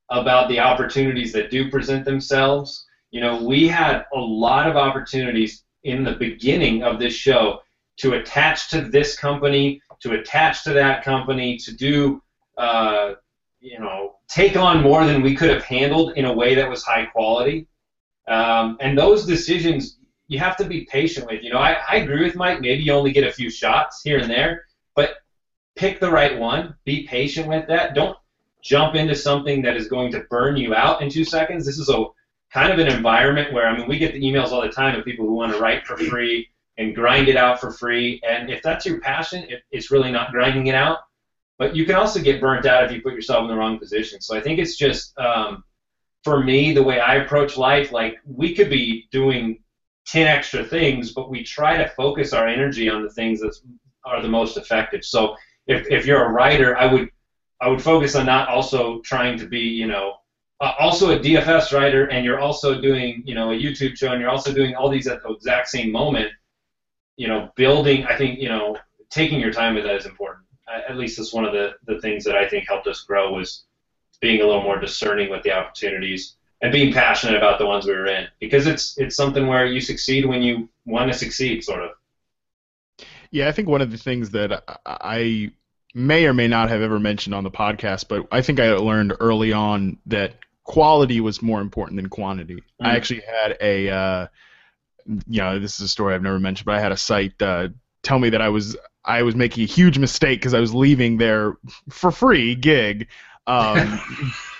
about the opportunities that do present themselves, you know, we had a lot of opportunities in the beginning of this show to attach to this company, to attach to that company, to do, uh, you know, take on more than we could have handled in a way that was high quality. Um, and those decisions you have to be patient with. You know, I, I agree with Mike. Maybe you only get a few shots here and there, but pick the right one. Be patient with that. Don't jump into something that is going to burn you out in two seconds. This is a kind of an environment where I mean we get the emails all the time of people who want to write for free and grind it out for free. And if that's your passion, it, it's really not grinding it out. But you can also get burnt out if you put yourself in the wrong position. So I think it's just um, for me the way I approach life. Like we could be doing ten extra things, but we try to focus our energy on the things that are the most effective. So if, if you're a writer, I would I would focus on not also trying to be you know uh, also a DFS writer, and you're also doing you know a YouTube show, and you're also doing all these at the exact same moment. You know, building. I think you know taking your time with that is important. At least that's one of the the things that I think helped us grow was being a little more discerning with the opportunities and being passionate about the ones we were in because it's it's something where you succeed when you want to succeed, sort of. Yeah, I think one of the things that I- may or may not have ever mentioned on the podcast, but I think I learned early on that quality was more important than quantity. I Mm. actually had a, uh, you know, this is a story I've never mentioned, but I had a site uh, tell me that I was I was making a huge mistake because I was leaving their for free gig. Um,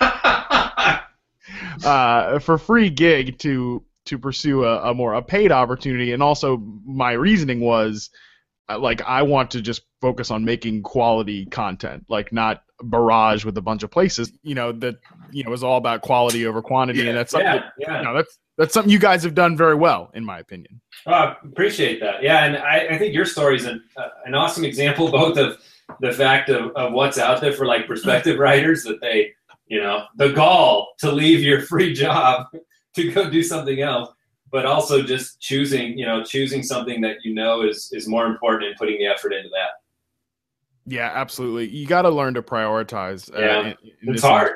uh, for free gig to to pursue a, a more a paid opportunity, and also my reasoning was uh, like I want to just focus on making quality content, like not barrage with a bunch of places. You know that you know is all about quality over quantity, and that's something Yeah, that, yeah. you know, that's that's something you guys have done very well, in my opinion. I appreciate that. Yeah, and I, I think your story is an, uh, an awesome example both of the fact of, of what's out there for like prospective writers that they, you know, the gall to leave your free job to go do something else, but also just choosing, you know, choosing something that you know is is more important and putting the effort into that. Yeah, absolutely. You got to learn to prioritize. Uh, Yeah, in- in It's hard.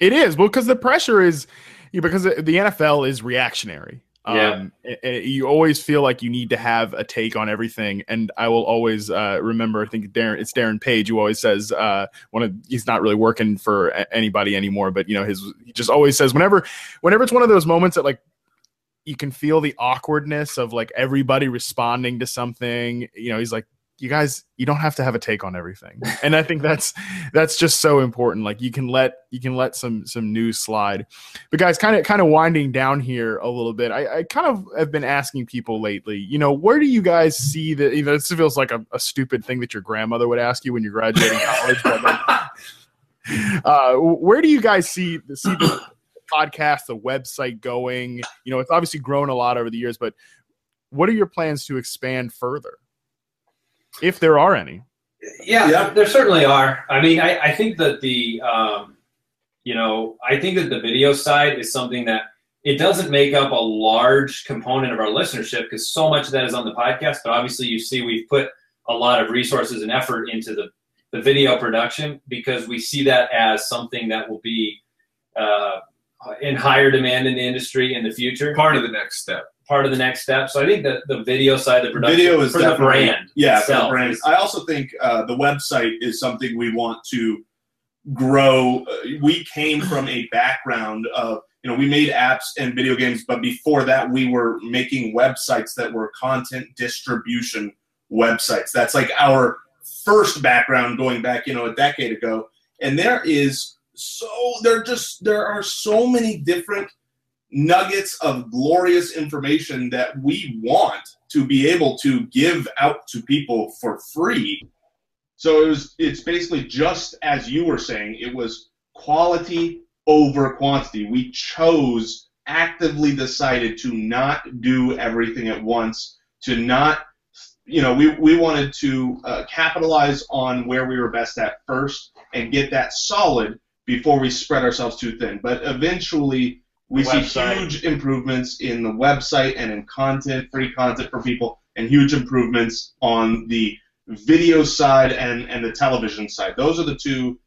It is well because the pressure is you because the NFL is reactionary. Yeah. Um, i- i- you always feel like you need to have a take on everything, and I will always uh, remember. I think Darren, it's Darren Page who always says uh, one of he's not really working for a- anybody anymore, but you know his he just always says whenever whenever it's one of those moments that like you can feel the awkwardness of like everybody responding to something. You know, he's like you guys you don't have to have a take on everything. And i think that's that's just so important. Like you can let you can let some some news slide. But guys kind of kind of winding down here a little bit I, I kind of have been asking people lately you know where do you guys see that you know this feels like a, a stupid thing that your grandmother would ask you when you're graduating college but like, uh, where do you guys see see the podcast the website going? You know it's obviously grown a lot over the years but what are your plans to expand further if there are any. Yeah, yeah. there certainly are. I mean, I, I think that the, um, you know, I think that the video side is something that it doesn't make up a large component of our listenership because so much of that is on the podcast. But obviously, you see, we've put a lot of resources and effort into the, the video production because we see that as something that will be uh, in higher demand in the industry in the future. Part of the next step part of the next step. So I think that the video side, the production, video is for the brand. Yeah, for the brand. I also think uh, the website is something we want to grow. Uh, we came from a background of you know we made apps and video games, but before that we were making websites that were content distribution websites. That's like our first background going back you know a decade ago, and there is so there just there are so many different nuggets of glorious information that we want to be able to give out to people for free. So it was it's basically just as you were saying, it was quality over quantity. We chose actively decided to not do everything at once, to not you know, we, we wanted to uh, capitalize on where we were best at first and get that solid before we spread ourselves too thin. But eventually, we see huge improvements in the website and in content, free content for people, and huge improvements on the video side and, and the television side. Those are the two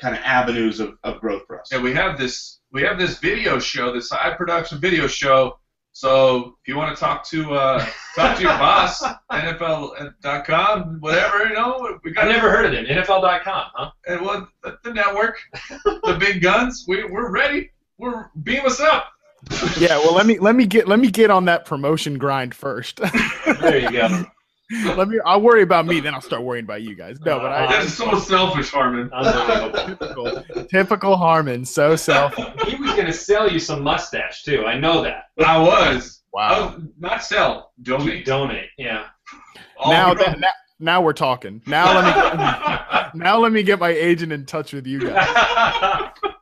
kind of avenues of, of growth for us. And we have this we have this video show, this high production video show. So if you want to talk to uh, talk to your boss, NFL.com, whatever, you know, we got. I've never heard of it. NFL.com, huh? And what the, the network, the big guns. We we're ready we're beam us up. yeah, well let me let me get let me get on that promotion grind first. there you go. Let me. I'll worry about me, then I'll start worrying about you guys. No, but I. That's so selfish, Harmon. typical, typical Harmon. So selfish. He was gonna sell you some mustache too. I know that. I was. Wow. Oh, not sell. Donate. Donate. Yeah. now that now, now we're talking. Now let me. Now let me get my agent in touch with you guys.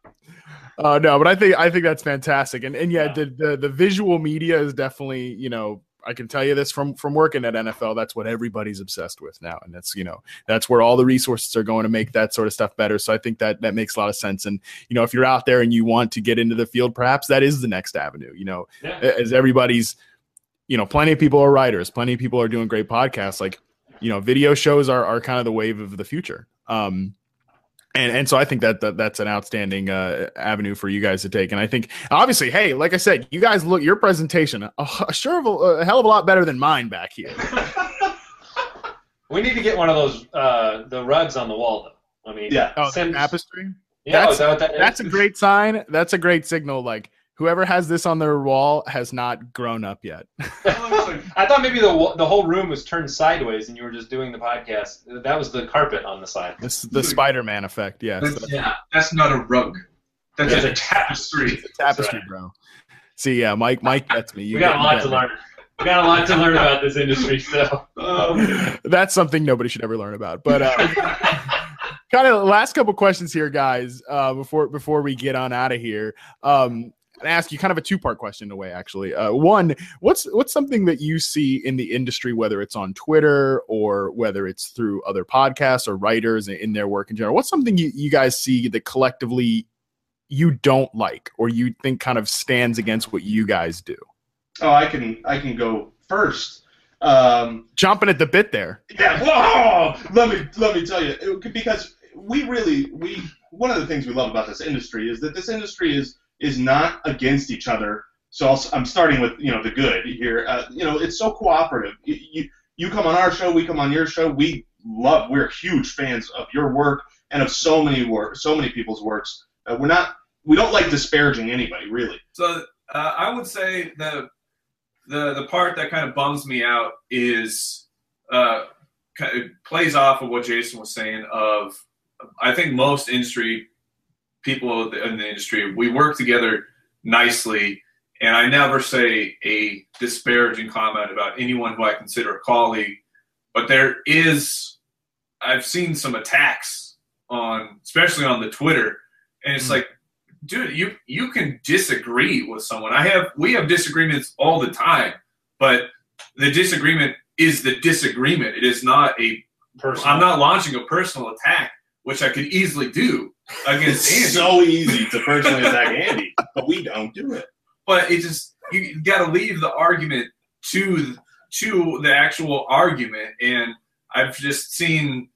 Uh, no, but I think I think that's fantastic, and and yeah, yeah. The, the the visual media is definitely you know I can tell you this from from working at NFL. That's what everybody's obsessed with now, and that's you know that's where all the resources are going to make that sort of stuff better. So I think that that makes a lot of sense. And you know, if you're out there and you want to get into the field, perhaps that is the next avenue. You know, yeah. as everybody's, you know, plenty of people are writers, plenty of people are doing great podcasts. Like, you know, video shows are are kind of the wave of the future. Um, and and so I think that, that that's an outstanding uh, avenue for you guys to take. And I think obviously, hey, like I said, you guys look your presentation a, a sure of a, a, hell of a lot better than mine back here. we need to get one of those uh, the rugs on the wall, though. I mean, yeah, oh, send, tapestry. Yeah, that's, that that that's a great sign. That's a great signal. Like whoever has this on their wall has not grown up yet. I thought maybe the the whole room was turned sideways and you were just doing the podcast. That was the carpet on the side. This the Spider-Man effect. Yes. That's, yeah, that's not a rug. That's yeah. just a tapestry. It's a tapestry, right. bro. See, yeah, Mike. Mike gets me. You we got a lot to learn. We got a lot to learn about this industry still. Um, that's something nobody should ever learn about. But uh, kind of last couple questions here, guys. Uh, before before we get on out of here. Um, ask you kind of a two part question in a way, actually. Uh, one, what's what's something that you see in the industry, whether it's on Twitter or whether it's through other podcasts or writers in their work in general? What's something you, you guys see that collectively you don't like or you think kind of stands against what you guys do? Oh, I can I can go first. Um, Jumping at the bit there. Yeah. Whoa! Let me let me tell you because we really we one of the things we love about this industry is that this industry is is not against each other. So i am starting with you know the good here. Uh, you know, it's so cooperative. You, you you come on our show, we come on your show. We love. We're huge fans of your work and of so many work, so many people's works. Uh, we're not. We don't like disparaging anybody, really. So uh, I would say the the the part that kind of bums me out is uh, it plays off of what Jason was saying. Of I think most industry people in the industry we work together nicely, and I never say a disparaging comment about anyone who I consider a colleague. But there is, I've seen some attacks on, especially on the Twitter, and it's Mm. like, dude, you you can disagree with someone. I have we have disagreements all the time, but the disagreement is the disagreement. It is not a Personal. I'm not launching a personal attack, which I could easily do against Andy. It's so easy to personally attack Andy, but we don't do it. but it just you got to leave the argument to to the actual argument, and I've just seen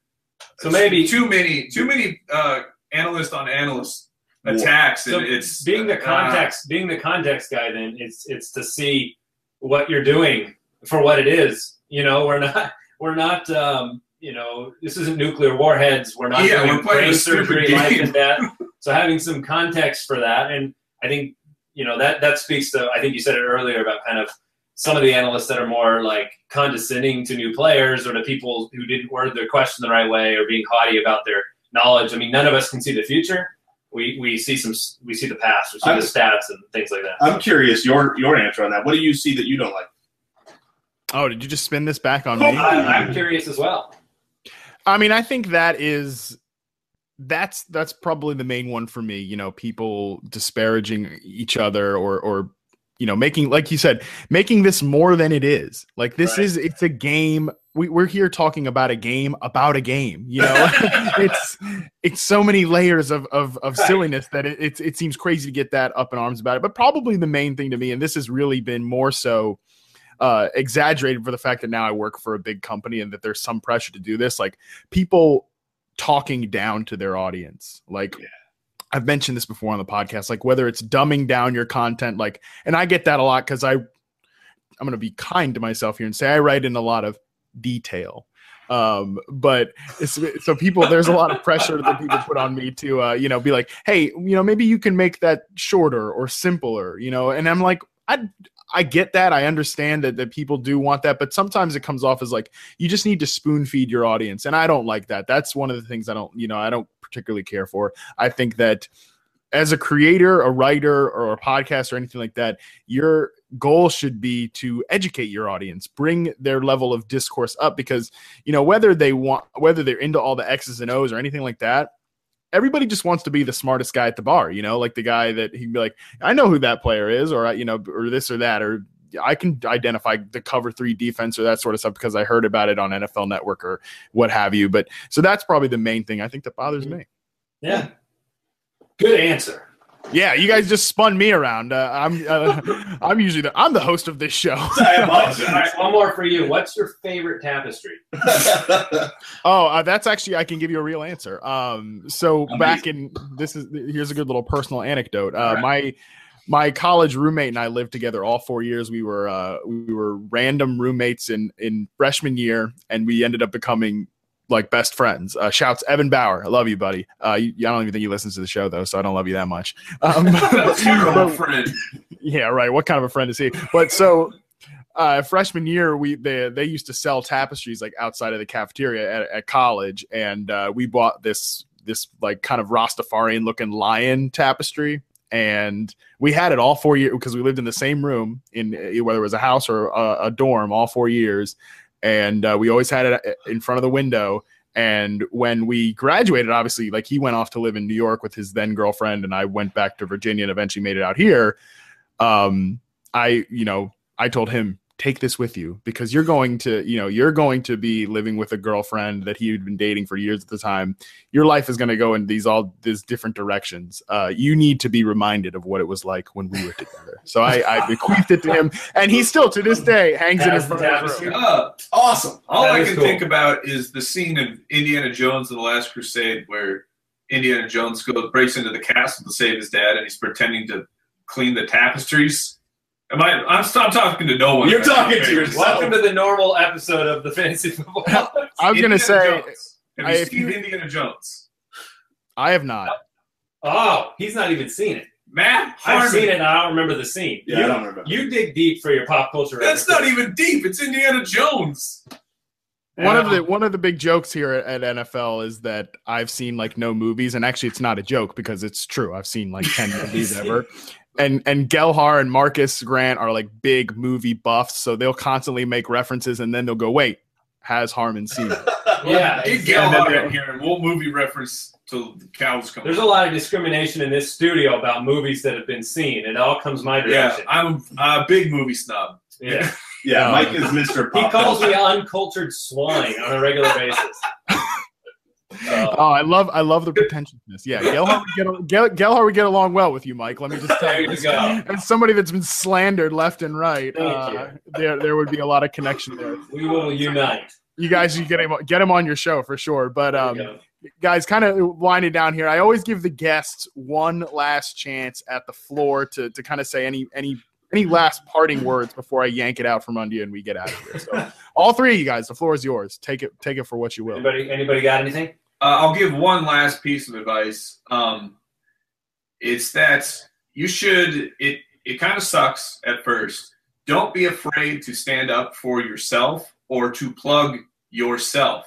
So maybe- too many too many uh, analyst on analyst attacks, So it's being the uh, context, being the context guy. Then it's it's to see what you're doing for what it is. You know, we're not we're not. Um, you know, this isn't nuclear warheads. We're not Yeah, doing we're brain a stupid surgery, game. life and death. So having some context for that, and I think you know that that speaks to. I think you said it earlier about kind of some of the analysts that are more like condescending to new players or to people who didn't word their question the right way or being haughty about their knowledge. I mean, none of us can see the future. We we see some we see the past, we see I'm- the stats and things like that. I'm curious your your answer on that. What do you see that you don't like? Oh, did you just spin this back on me? I, I'm curious as well. I mean, I think that is that's that's probably the main one for me. You know, people disparaging each other or or you know making like you said making this more than it is. Like this Right. is it's a game. We, we're here talking about a game about a game. You know, it's it's so many layers of of, of Right. silliness that it, it it seems crazy to get that up in arms about it. But probably the main thing to me, and this has really been more so uh, exaggerated for the fact that now I work for a big company and that there's some pressure to do this. Like people talking down to their audience. Like I've mentioned this before on the podcast. Like whether it's dumbing down your content, like, and I get that a lot because I, I'm going to be kind to myself here and say I write in a lot of detail. Um, but it's, so people, there's a lot of pressure that people put on me to, uh, you know, be like, hey, you know, maybe you can make that shorter or simpler, you know, and I'm like, I, I get that. I understand that, that people do want that, but sometimes it comes off as like you just need to spoon feed your audience. And I don't like that. That's one of the things I don't, you know, I don't particularly care for. I think that as a creator, a writer, or a podcast or anything like that, your goal should be to educate your audience, bring their level of discourse up because, you know, whether they want, whether they're into all the X's and O's or anything like that, everybody just wants to be the smartest guy at the bar, you know, like the guy that he'd be like, I know who that player is, or, you know, or this or that, or I can identify the cover three defense or that sort of stuff because I heard about it on NFL Network or what have you. But so that's probably the main thing I think that bothers mm-hmm. me. Yeah. Good answer. Yeah, you guys just spun me around. Uh, I'm uh, I'm usually the I'm the host of this show. I right, one more for you. What's your favorite tapestry? Oh, uh, that's actually I can give you a real answer. Um, so Amazing. back in this is here's a good little personal anecdote. Uh, All right. my my college roommate and I lived together all four years. We were uh, we were random roommates in in freshman year, and we ended up becoming like best friends. Uh, shouts Evan Bauer, I love you, buddy. Uh, you, I don't even think he listens to the show though, so I don't love you that much. Um, but- friend. yeah, right. What kind of a friend is he? But so uh, freshman year, we they they used to sell tapestries like outside of the cafeteria at, at college, and uh, we bought this this like kind of Rastafarian looking lion tapestry, and we had it all four years because we lived in the same room in whether it was a house or a, a dorm all four years, and uh, we always had it in front of the window. And when we graduated, obviously, like he went off to live in New York with his then girlfriend, and I went back to Virginia and eventually made it out here um i you know i told him take this with you because you're going to you know you're going to be living with a girlfriend that he had been dating for years at the time your life is going to go in these all these different directions uh you need to be reminded of what it was like when we were together so i i bequeathed it to him and he still to this day hangs in Has front his tapestry. room. Uh, awesome. all That I can cool. think about is the scene of Indiana Jones and the Last Crusade where Indiana Jones goes breaks into the castle to save his dad, and he's pretending to clean the tapestries. Am I? I'm, I'm talking to no one. You're talking to yourself. Welcome to the normal episode of the Fantasy Football. i was going to say Jones. Have I- you if seen you- Indiana Jones? i have not oh, he's not even seen it. Matt, I've seen it and I don't remember the scene. Yeah, you, I don't remember. you dig deep for your pop culture. That's not even deep. It's Indiana Jones. One of the one of the big jokes here at NFL is that I've seen like no movies, and actually it's not a joke because it's true. I've seen like ten movies ever, and and Gelhar and Marcas Grant are like big movie buffs, so they'll constantly make references, and then they'll go, "Wait, has Harmon seen it?" Yeah, Get it's- Gallagher in here, and we'll movie reference till the cows come. There's a lot of discrimination in this studio about movies that have been seen. It all comes my Yeah, direction. I'm a big movie snob. Yeah. Yeah, Um, Mike is Mr. He calls me uncultured swine on a regular basis. So, Oh, I love I love the pretentiousness. Yeah, Gelhar would get Gelhar would get along well with you, Mike. Let me just tell you. you. As somebody that's been slandered left and right, uh, there there would be a lot of connection there. we will unite. You guys you get him get him on your show for sure. But um, guys, kind of winding down here. I always give the guests one last chance at the floor to to kind of say any any any last parting words before I yank it out from under you and we get out of here. So, all three of you guys, the floor is yours. Take it take it for what you will. Anybody, anybody got anything? Uh, I'll give one last piece of advice. Um, it's that you should. It it kind of sucks at first. Don't be afraid to stand up for yourself or to plug yourself.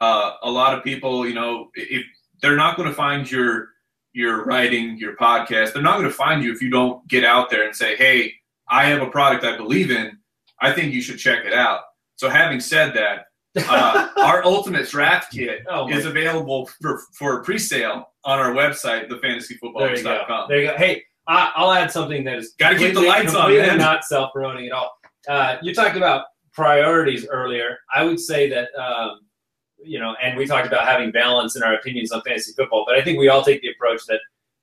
Uh, a lot of people, you know, if they're not going to find your your writing, your podcast, they're not going to find you if you don't get out there and say, "Hey, I have a product I believe in. I think you should check it out." So, having said that, uh, our ultimate draft kit Oh, is available for, for pre-sale on our website, There thefantasyfootballers.com. There you go. Hey, I, I'll add something that is Gotta keep the completely- lights on, man. Not self-promoting at all. Uh, you talked about priorities earlier. I would say that um, you know, and we talked about having balance in our opinions on fantasy football. But I think we all take the approach that,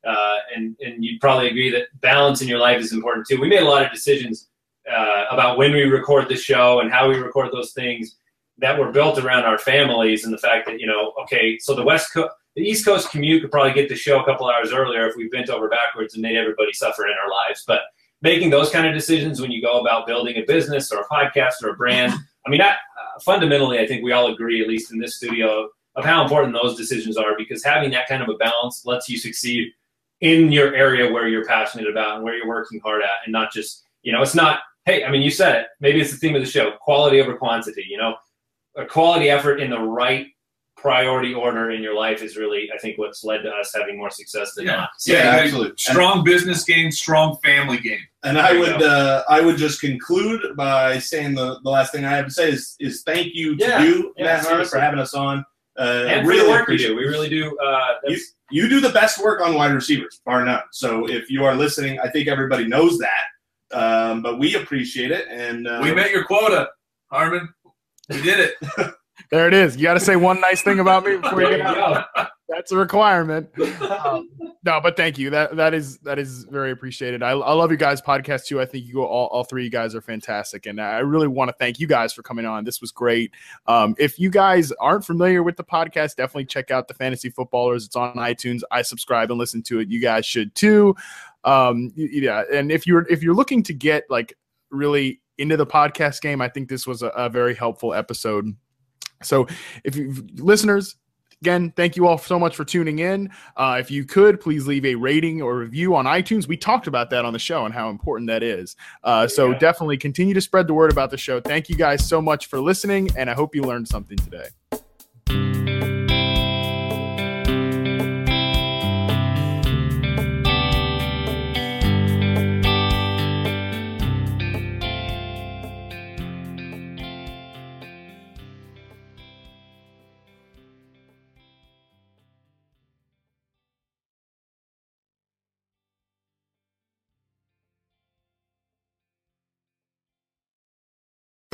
uh, and and you'd probably agree that balance in your life is important too. We made a lot of decisions uh, about when we record the show and how we record those things that were built around our families and the fact that you know, okay, so the West Coast, the East Coast commute could probably get the show a couple hours earlier if we bent over backwards and made everybody suffer in our lives. But making those kind of decisions when you go about building a business or a podcast or a brand, I mean, I, uh, fundamentally, I think we all agree, at least in this studio, of how important those decisions are because having that kind of a balance lets you succeed in your area where you're passionate about and where you're working hard at, and not just you know, it's not. Hey, I mean, you said it. Maybe it's the theme of the show: quality over quantity. You know, a quality effort in the right priority order in your life is really, I think, what's led to us having more success than Yeah. not. Yeah, Yeah, you absolutely. Strong business game, strong family game. And I There you would uh, I would just conclude by saying the, the last thing I have to say is is thank you to Yeah. you, Yeah, Matt Harmon, seriously. for having us on. Uh, and for really the work you appreciate do, we really do. Uh, You, you do the best work on wide receivers, bar none. So if you are listening, I think everybody knows that. Um, but we appreciate it, and uh, We met your quota, Harmon. We did it. There it is. You got to say one nice thing about me before you get out. That's a requirement. Um, no, but thank you. That that is that is very appreciated. I, I love you guys' podcast too. I think you all all three of you guys are fantastic, and I really want to thank you guys for coming on. This was great. Um, if you guys aren't familiar with the podcast, definitely check out the Fantasy Footballers. It's on iTunes. I subscribe and listen to it. You guys should too. Um, yeah, and if you're if you're looking to get like really into the podcast game, I think this was a, a very helpful episode. So, if you listeners, again, thank you all so much for tuning in. Uh, if you could, please leave a rating or review on iTunes. We talked about that on the show and how important that is. Uh, so, Yeah. definitely continue to spread the word about the show. Thank you guys so much for listening, and I hope you learned something today.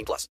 18 plus.